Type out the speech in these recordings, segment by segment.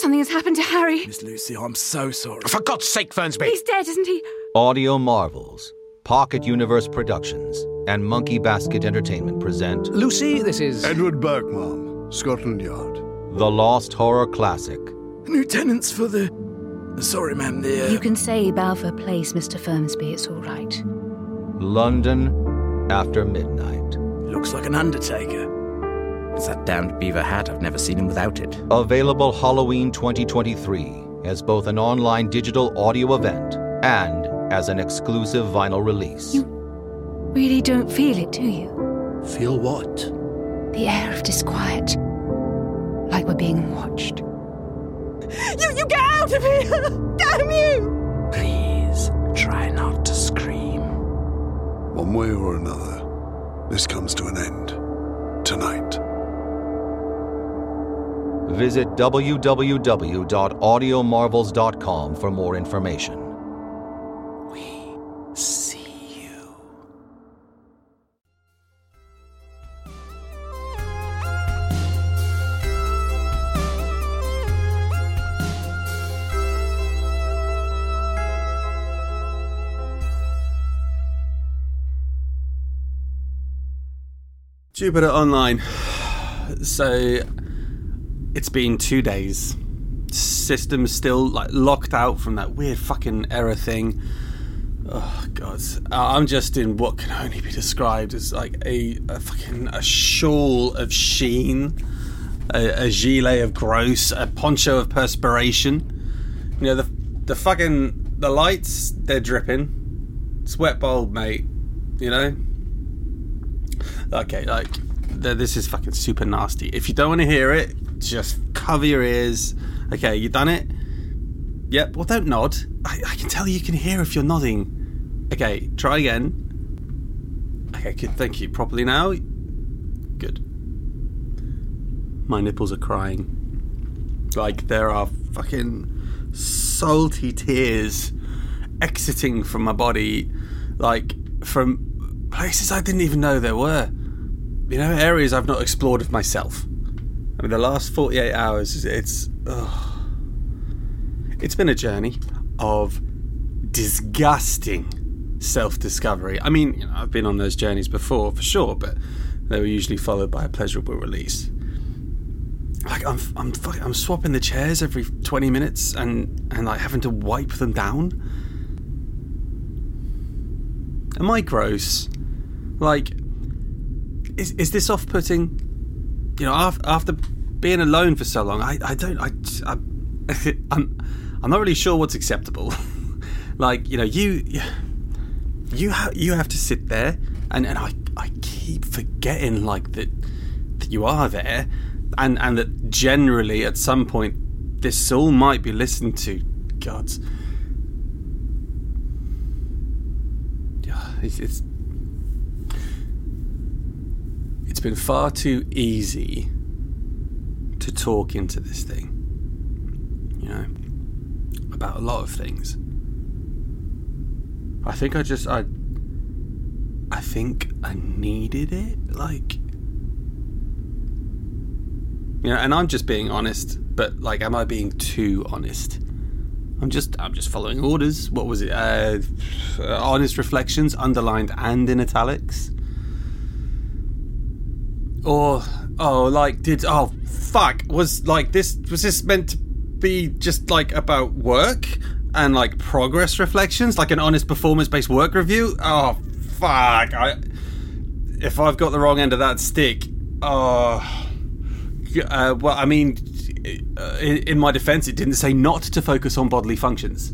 Something has happened to Harry. Miss Lucy, I'm so sorry. For God's sake, Fernsby! He's dead, isn't he? Audio Marvels, Pocket Universe Productions, and Monkey Basket Entertainment present Lucy, this is. Edward Birkmam, Scotland Yard. the Lost Horror Classic. New tenants for the. Sorry, ma'am, the. Uh... You can say Balfour Place, Mr. Fernsby. It's all right. London after midnight. Looks like an undertaker. It's that damned beaver hat. I've never seen him without it. Available Halloween 2023 as both an online digital audio event and as an exclusive vinyl release. You really don't feel it, do you? Feel what? The air of disquiet. Like we're being watched. You, you get out of here! Damn you! Please, try not to scream. One way or another, this comes to an end. Tonight. Visit www.audiomarvels.com for more information. We see you. Jupiter Online. So it's been two days. System's still like locked out from that weird fucking error thing. Oh god, I'm just in what can only be described as like a, a fucking a shawl of sheen, a, a gilet of gross, a poncho of perspiration. You know the the fucking the lights they're dripping. Sweat bulb, mate. You know okay, like th- this is fucking super nasty. If you don't want to hear it, just cover your ears. Okay, you done it? Yep. Well, don't nod. I, I can tell you can hear if you're nodding. Okay, try again. Okay, good. Thank you. Properly now. Good. My nipples are crying. Like there are fucking salty tears exiting from my body, like from places I didn't even know there were you know, areas I've not explored of myself. I mean, the last 48 hours, it's. ugh. It's been a journey of disgusting self discovery. I mean, you know, I've been on those journeys before, for sure, but they were usually followed by a pleasurable release. Like, I'm, I'm, fuck- I'm swapping the chairs every 20 minutes and, and like having to wipe them down. Am I gross? Like, is is this off putting? You know, after, after being alone for so long, I, I don't I, I I'm I'm not really sure what's acceptable. like you know you you have you have to sit there and and I I keep forgetting like that that you are there and and that generally at some point this all might be listened to. God. Yeah, it's, it's it's been far too easy to talk into this thing. You know, about a lot of things. I think I just I I think I needed it like you know, and I'm just being honest, but like am I being too honest? I'm just I'm just following orders. What was it? Uh, honest reflections underlined and in italics. Or oh, like did oh fuck was like this was this meant to be just like about work and like progress reflections, like an honest performance based work review? Oh fuck! I if I've got the wrong end of that stick, oh. Uh, well, I mean, uh, in my defense, it didn't say not to focus on bodily functions.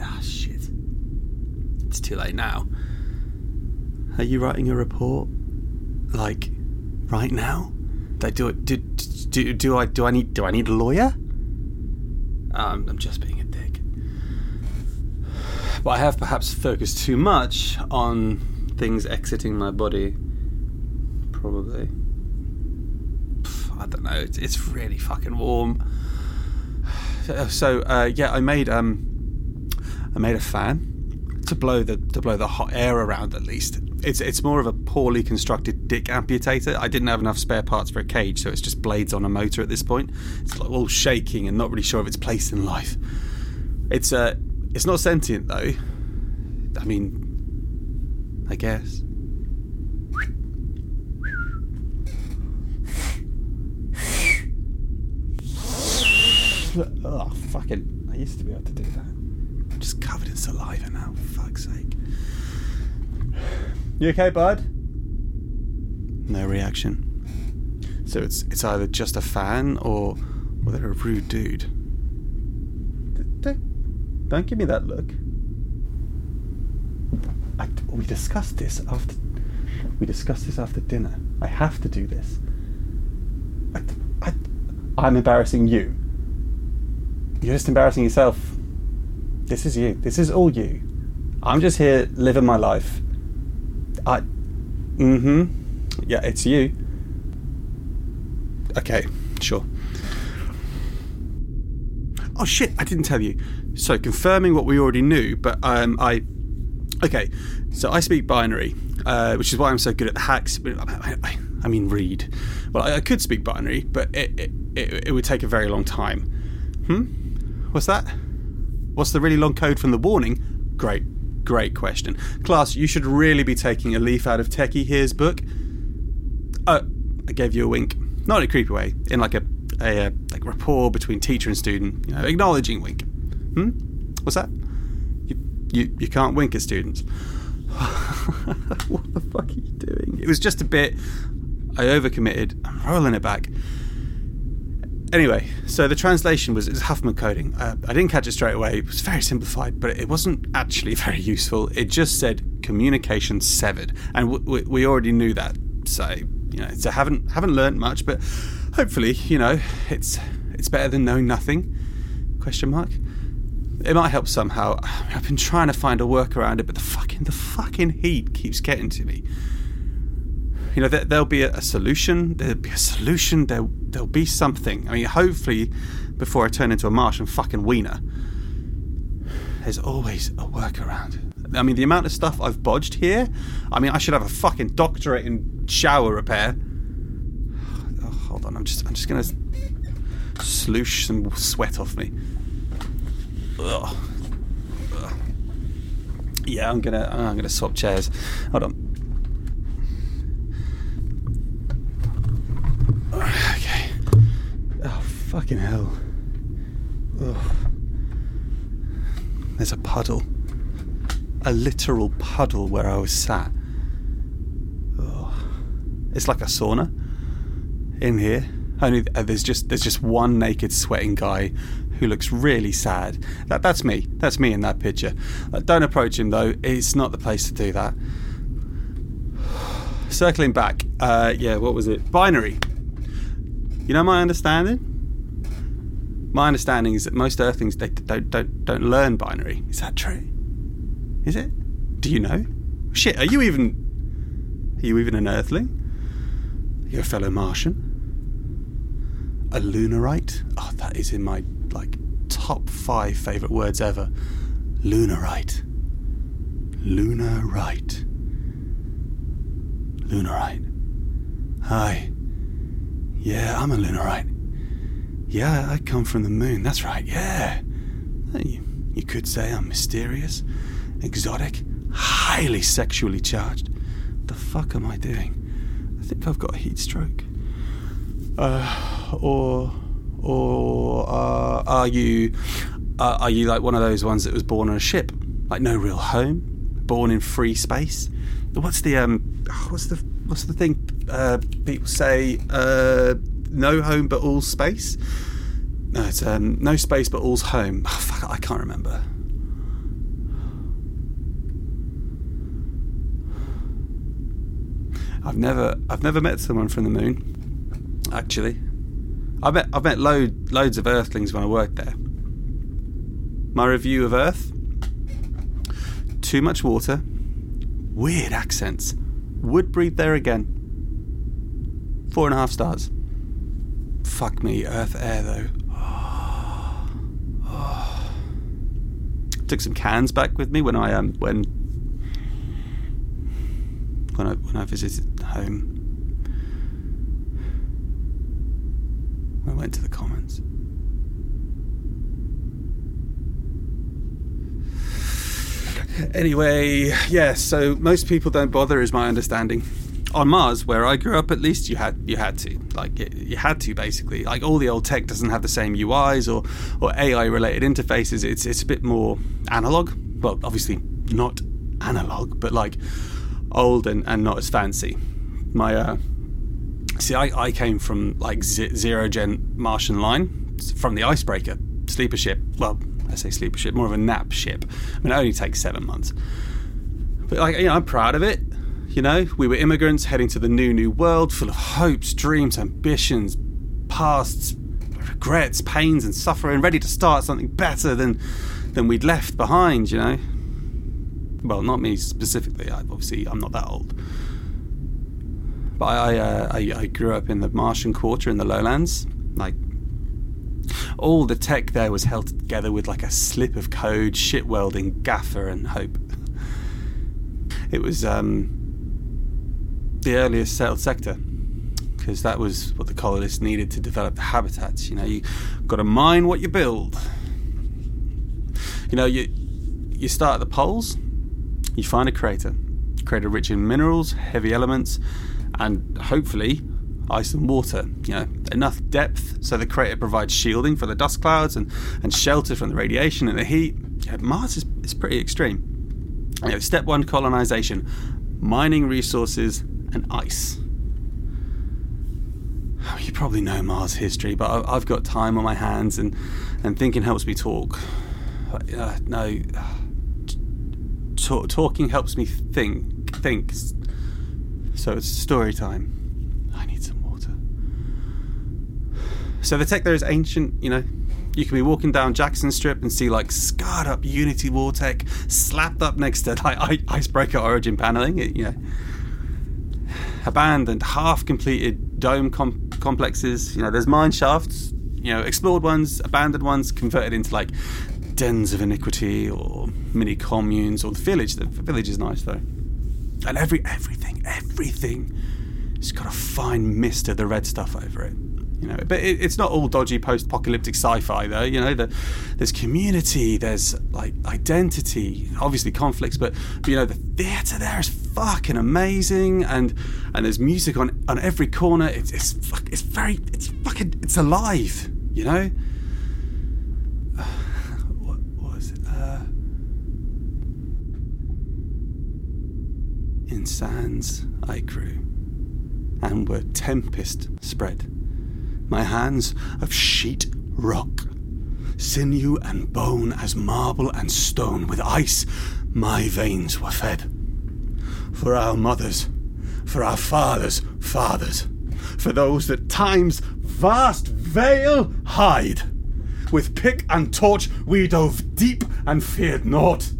Ah, shit. It's too late now. Are you writing a report? Like, right now? Do it? Do, do, do I do I need do I need a lawyer? Um, I'm just being a dick. But I have perhaps focused too much on things exiting my body. Probably. I don't know. It's, it's really fucking warm. So uh, yeah, I made um, I made a fan to blow the to blow the hot air around at least. It's it's more of a poorly constructed dick amputator. I didn't have enough spare parts for a cage, so it's just blades on a motor at this point. It's like all shaking and not really sure of its place in life. It's uh, it's not sentient though. I mean, I guess. Oh, fucking. I used to be able to do that. I'm just covered in saliva now, for fuck's sake. You okay, bud? No reaction. So it's it's either just a fan or or they're a rude dude. Don't, don't give me that look. I, we discussed this after we discussed this after dinner. I have to do this. I, I, I'm embarrassing you. You're just embarrassing yourself. This is you. This is all you. I'm just here living my life. I. Mm hmm. Yeah, it's you. Okay, sure. Oh shit, I didn't tell you. So, confirming what we already knew, but um, I. Okay, so I speak binary, uh, which is why I'm so good at the hacks. I, I, I mean, read. Well, I, I could speak binary, but it, it, it, it would take a very long time. Hmm? What's that? What's the really long code from the warning? Great, great question. Class, you should really be taking a leaf out of Techie Here's book. Oh, I gave you a wink. Not in a creepy way, in like a, a, uh like rapport between teacher and student, you know, acknowledging wink. Hmm? What's that? You, you, you can't wink at students. what the fuck are you doing? It was just a bit. I overcommitted. I'm rolling it back. Anyway, so the translation was, was Huffman coding. Uh, I didn't catch it straight away. It was very simplified, but it wasn't actually very useful. It just said communication severed, and w- w- we already knew that. So you know, so haven't haven't learned much, but hopefully, you know, it's it's better than knowing nothing. Question mark. It might help somehow. I've been trying to find a workaround it, but the fucking the fucking heat keeps getting to me. You know, there, there'll be a, a solution. There'll be a solution. There, there'll be something. I mean, hopefully, before I turn into a Martian fucking wiener, there's always a workaround. I mean, the amount of stuff I've bodged here. I mean, I should have a fucking doctorate in shower repair. Oh, hold on, I'm just, I'm just gonna sloosh some sweat off me. Ugh. Ugh. Yeah, I'm gonna, I'm gonna swap chairs. Hold on. Okay. Oh, fucking hell. Ugh. There's a puddle. A literal puddle where I was sat. Ugh. It's like a sauna in here. Only uh, there's just there's just one naked sweating guy who looks really sad. That that's me. That's me in that picture. Uh, don't approach him though. It's not the place to do that. Circling back, uh, yeah, what was it? Binary. You know my understanding. My understanding is that most Earthlings they don't don't don't learn binary. Is that true? Is it? Do you know? Shit, are you even are you even an Earthling? You're a fellow Martian. A lunarite? Oh, that is in my like top five favourite words ever. Lunarite. Lunarite. Lunarite. Hi. Yeah, I'm a lunarite. Yeah, I come from the moon. That's right. Yeah. You, you could say I'm mysterious, exotic, highly sexually charged. The fuck am I doing? I think I've got a heat stroke. Uh, or, or uh, are you, uh, are you like one of those ones that was born on a ship, like no real home, born in free space? What's the um, what's the what's the thing uh, people say? No home but all space. No, it's um, no space but all's home. Oh, fuck, I can't remember. I've never, I've never met someone from the moon. Actually, I met, I've met load, loads of Earthlings when I worked there. My review of Earth: too much water, weird accents, would breathe there again. Four and a half stars. Fuck me, Earth air though. Took some cans back with me when I um when when I when I visited home. I went to the Commons. Anyway, yeah. So most people don't bother, is my understanding. On Mars, where I grew up, at least you had you had to like you had to basically like all the old tech doesn't have the same UIs or or AI related interfaces. It's it's a bit more analog. Well, obviously not analog, but like old and, and not as fancy. My uh, see, I, I came from like z- zero gen Martian line from the icebreaker sleeper ship. Well, I say sleeper ship, more of a nap ship. I mean, it only takes seven months. But like, you know, I'm proud of it. You know, we were immigrants heading to the new, new world full of hopes, dreams, ambitions, pasts, regrets, pains, and suffering, ready to start something better than than we'd left behind. You know, well, not me specifically. I, obviously, I'm not that old. But I, uh, I, I grew up in the Martian Quarter in the lowlands. Like, all the tech there was held together with like a slip of code, shit welding, gaffer, and hope. It was um, the earliest settled sector because that was what the colonists needed to develop the habitats. You know, you got to mine what you build. You know, you you start at the poles, you find a crater, crater rich in minerals, heavy elements, and hopefully ice and water. You know, enough depth so the crater provides shielding for the dust clouds and, and shelter from the radiation and the heat. Yeah, Mars is, is pretty extreme. You know, step one colonization mining resources and ice. You probably know Mars history, but I've got time on my hands and, and thinking helps me talk. Uh, no, Ta- talking helps me think. Think. So it's story time. I need some water. So the tech there is ancient, you know. You can be walking down Jackson Strip and see like scarred up Unity War tech slapped up next to like Icebreaker Origin paneling. You know, abandoned, half completed dome com- complexes. You know, there's mine shafts. You know, explored ones, abandoned ones, converted into like dens of iniquity or mini communes or the village. The village is nice though, and every everything, everything, it's got a fine mist of the red stuff over it. You know, but it, it's not all dodgy post-apocalyptic sci-fi though. You know, the, there's community, there's like identity, obviously conflicts, but, but you know the theatre there is fucking amazing, and and there's music on on every corner. It's it's it's very it's fucking it's alive. You know. what was it? Uh, in sands I grew, and were tempest spread. My hands of sheet rock, sinew and bone as marble and stone, with ice my veins were fed. For our mothers, for our fathers' fathers, for those that time's vast veil hide. With pick and torch we dove deep and feared naught.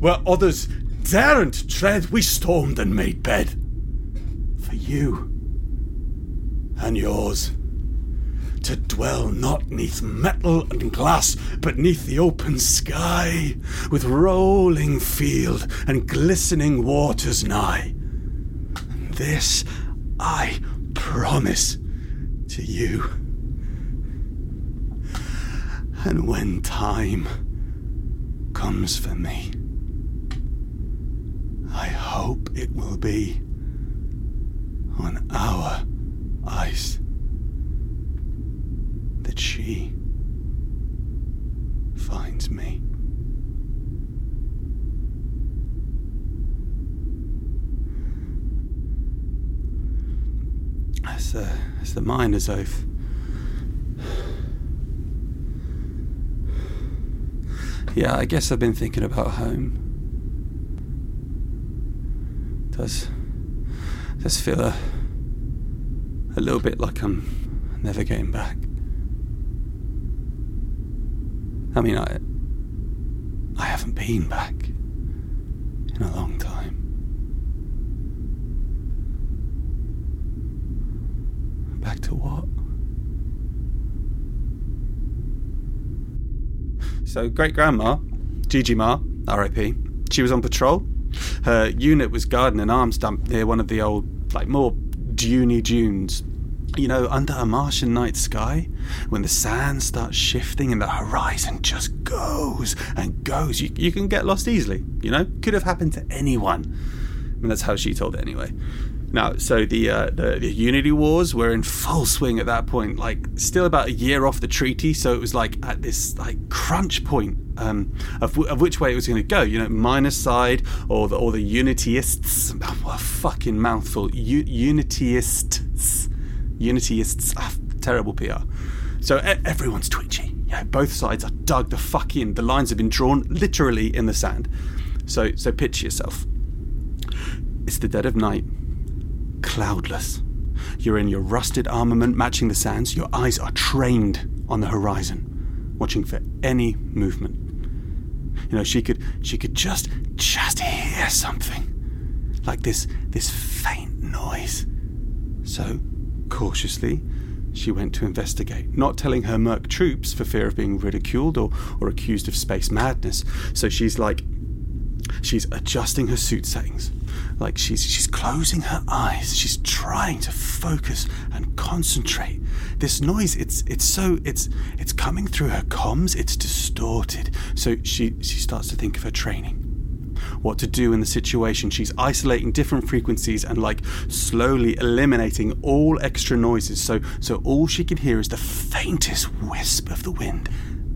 Where others daren't tread, we stormed and made bed. For you and yours. To dwell not neath metal and glass, but neath the open sky, with rolling field and glistening waters nigh. This I promise to you. And when time comes for me, I hope it will be on our ice she finds me. That's the, that's the miner's oath. Yeah, I guess I've been thinking about home. Does does feel a a little bit like I'm never getting back. I mean, I I haven't been back in a long time. Back to what? So, great grandma, Gigi Ma, RIP, she was on patrol. her unit was guarding an arms dump near one of the old, like more duney dunes. You know, under a Martian night sky, when the sand starts shifting and the horizon just goes and goes, you, you can get lost easily. You know, could have happened to anyone. I mean, that's how she told it anyway. Now, so the, uh, the the Unity Wars were in full swing at that point, like still about a year off the treaty. So it was like at this like crunch point um, of, w- of which way it was going to go. You know, minus side or the or the Unityists. Oh, what a fucking mouthful. U- Unityists, Unityists. Ah, terrible PR. So e- everyone's twitchy. Yeah, both sides are dug the fuck in. The lines have been drawn literally in the sand. So so picture yourself. It's the dead of night cloudless. You're in your rusted armament matching the sands. Your eyes are trained on the horizon, watching for any movement. You know, she could she could just just hear something. Like this this faint noise. So, cautiously, she went to investigate, not telling her merc troops for fear of being ridiculed or, or accused of space madness. So she's like she's adjusting her suit settings. Like she's she's closing her eyes. She's trying to focus and concentrate. This noise it's it's so it's it's coming through her comms. It's distorted. So she she starts to think of her training what to do in the situation. She's isolating different frequencies and like slowly eliminating all extra noises. So so all she can hear is the faintest wisp of the wind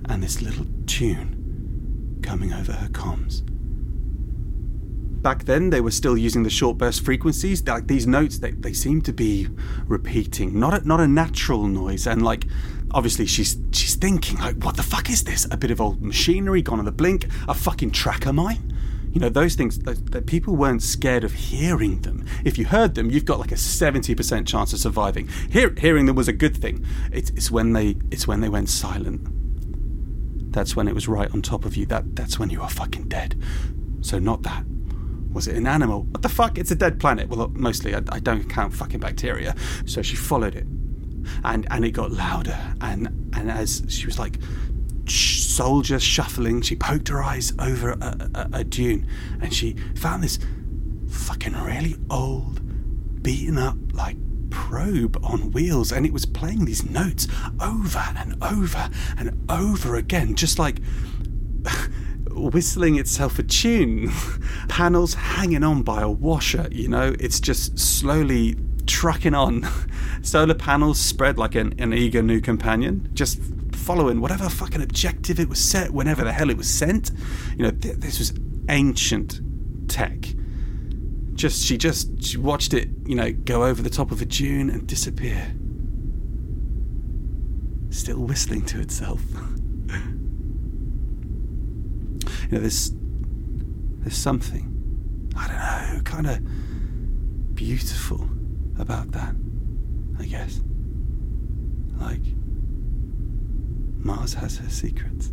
and this little tune coming over her comms. Back then they were still using the short burst frequencies. Like these notes they, they seem to be repeating. Not a, not a natural noise. And like obviously she's she's thinking like what the fuck is this? A bit of old machinery gone on the blink? A fucking tracker mine you know those things that, people weren't scared of hearing them if you heard them you've got like a 70% chance of surviving Hear, hearing them was a good thing it's, it's when they it's when they went silent that's when it was right on top of you that that's when you were fucking dead so not that was it an animal? What the fuck? It's a dead planet. Well, mostly I, I don't count fucking bacteria. So she followed it, and and it got louder. And and as she was like sh- soldier shuffling, she poked her eyes over a, a, a dune, and she found this fucking really old, beaten up like probe on wheels, and it was playing these notes over and over and over again, just like whistling itself a tune. Panels hanging on by a washer, you know, it's just slowly trucking on. Solar panels spread like an, an eager new companion, just following whatever fucking objective it was set whenever the hell it was sent. You know, th- this was ancient tech. Just she just she watched it, you know, go over the top of a dune and disappear. Still whistling to itself. you know, there's there's something I don't know, kind of beautiful about that. I guess. Like Mars has her secrets.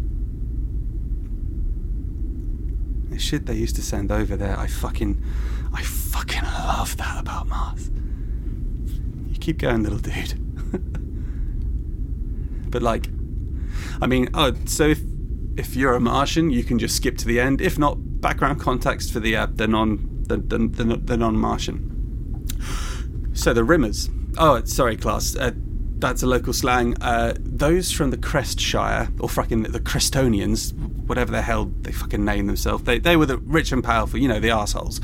The shit they used to send over there, I fucking, I fucking love that about Mars. You keep going, little dude. but like, I mean, oh, so if if you're a Martian, you can just skip to the end. If not, background context for the uh, the non the, the, the, the non-Martian. So the Rimmers. Oh, sorry, class. Uh, that's a local slang. Uh, those from the Crest Shire, or fucking the Crestonians, whatever the hell they fucking name themselves, they, they were the rich and powerful, you know, the assholes.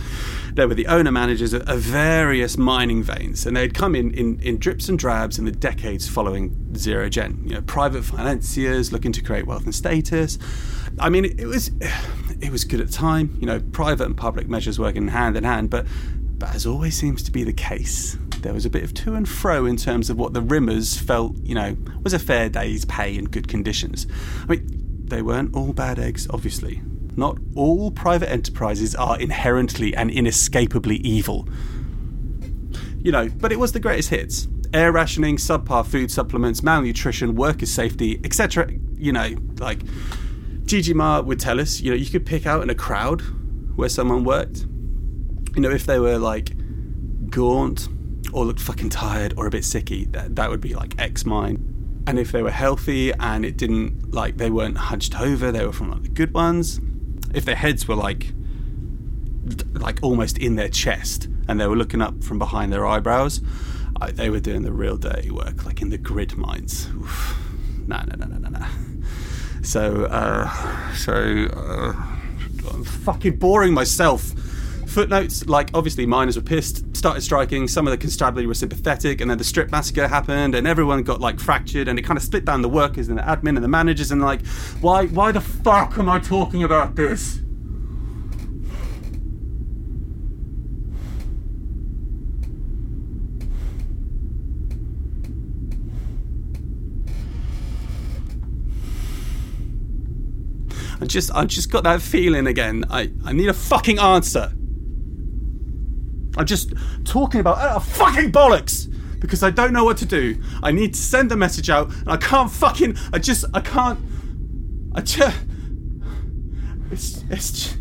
They were the owner managers of, of various mining veins, and they'd come in, in in drips and drabs in the decades following Zero Gen. You know, private financiers looking to create wealth and status. I mean, it, it was it was good at the time. You know, private and public measures working hand in hand, but but as always seems to be the case, there was a bit of to and fro in terms of what the Rimmers felt, you know, was a fair day's pay and good conditions. I mean, they weren't all bad eggs, obviously. Not all private enterprises are inherently and inescapably evil. You know, but it was the greatest hits. Air rationing, subpar food supplements, malnutrition, workers' safety, etc. You know, like Gigi Ma would tell us, you know, you could pick out in a crowd where someone worked. You know, if they were like gaunt or looked fucking tired or a bit sicky, that, that would be like X mine. And if they were healthy and it didn't like they weren't hunched over, they were from like the good ones. If their heads were like like almost in their chest, and they were looking up from behind their eyebrows. I, they were doing the real dirty work, like in the grid mines. Oof. Nah, nah, nah, nah, nah, nah. So, uh, so uh, I'm fucking boring myself. Footnotes, like obviously miners were pissed, started striking, some of the constabulary were sympathetic, and then the strip massacre happened, and everyone got like fractured, and it kind of split down the workers and the admin and the managers, and like, why, why the fuck am I talking about this? I just, I just got that feeling again. I, I need a fucking answer. I'm just talking about uh, fucking bollocks because I don't know what to do. I need to send a message out, and I can't fucking. I just. I can't. I just. It's. It's. Just,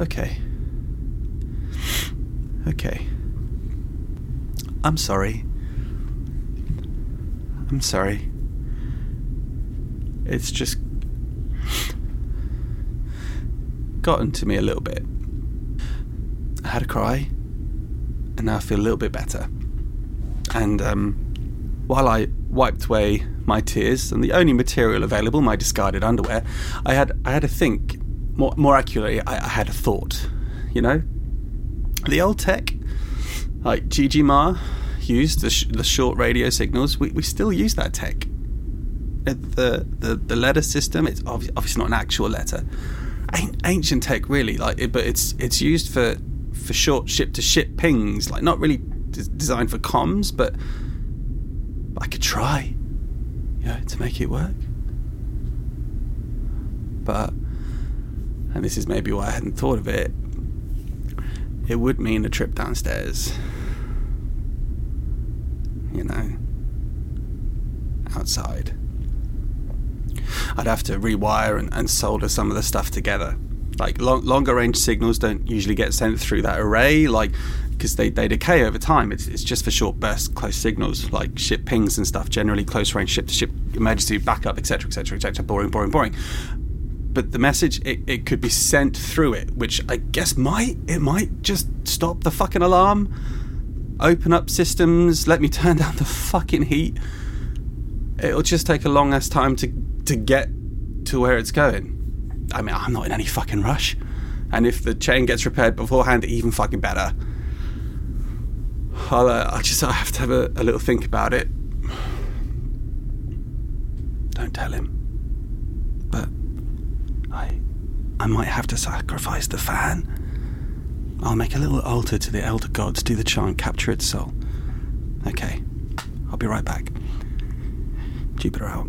Okay. Okay. I'm sorry. I'm sorry. It's just gotten to me a little bit. I had a cry, and now I feel a little bit better. And um, while I wiped away my tears and the only material available, my discarded underwear, I had I had a think more, more accurately, I, I, had a thought. You know, the old tech, like Gigi Ma used the, sh- the short radio signals. We, we still use that tech. Uh, the, the the letter system. It's obviously not an actual letter. Ancient tech, really. Like, it, but it's it's used for for short ship to ship pings. Like, not really d- designed for comms, but, but I could try. You know, to make it work. But and this is maybe why I hadn't thought of it, it would mean a trip downstairs. You know, outside. I'd have to rewire and, and solder some of the stuff together. Like long, longer range signals don't usually get sent through that array, like because they, they decay over time. It's, it's just for short burst close signals, like ship pings and stuff. Generally, close range ship to ship emergency backup, etc., etc., etc. Boring, boring, boring but the message it, it could be sent through it, which I guess might it might just stop the fucking alarm, open up systems, let me turn down the fucking heat. It'll just take a long ass time to to get to where it's going. I mean, I'm not in any fucking rush, and if the chain gets repaired beforehand, even fucking better. I'll, uh, I just I have to have a, a little think about it. Don't tell him. I might have to sacrifice the fan. I'll make a little altar to the elder gods, do the chant, capture its soul. Okay, I'll be right back. Jupiter out.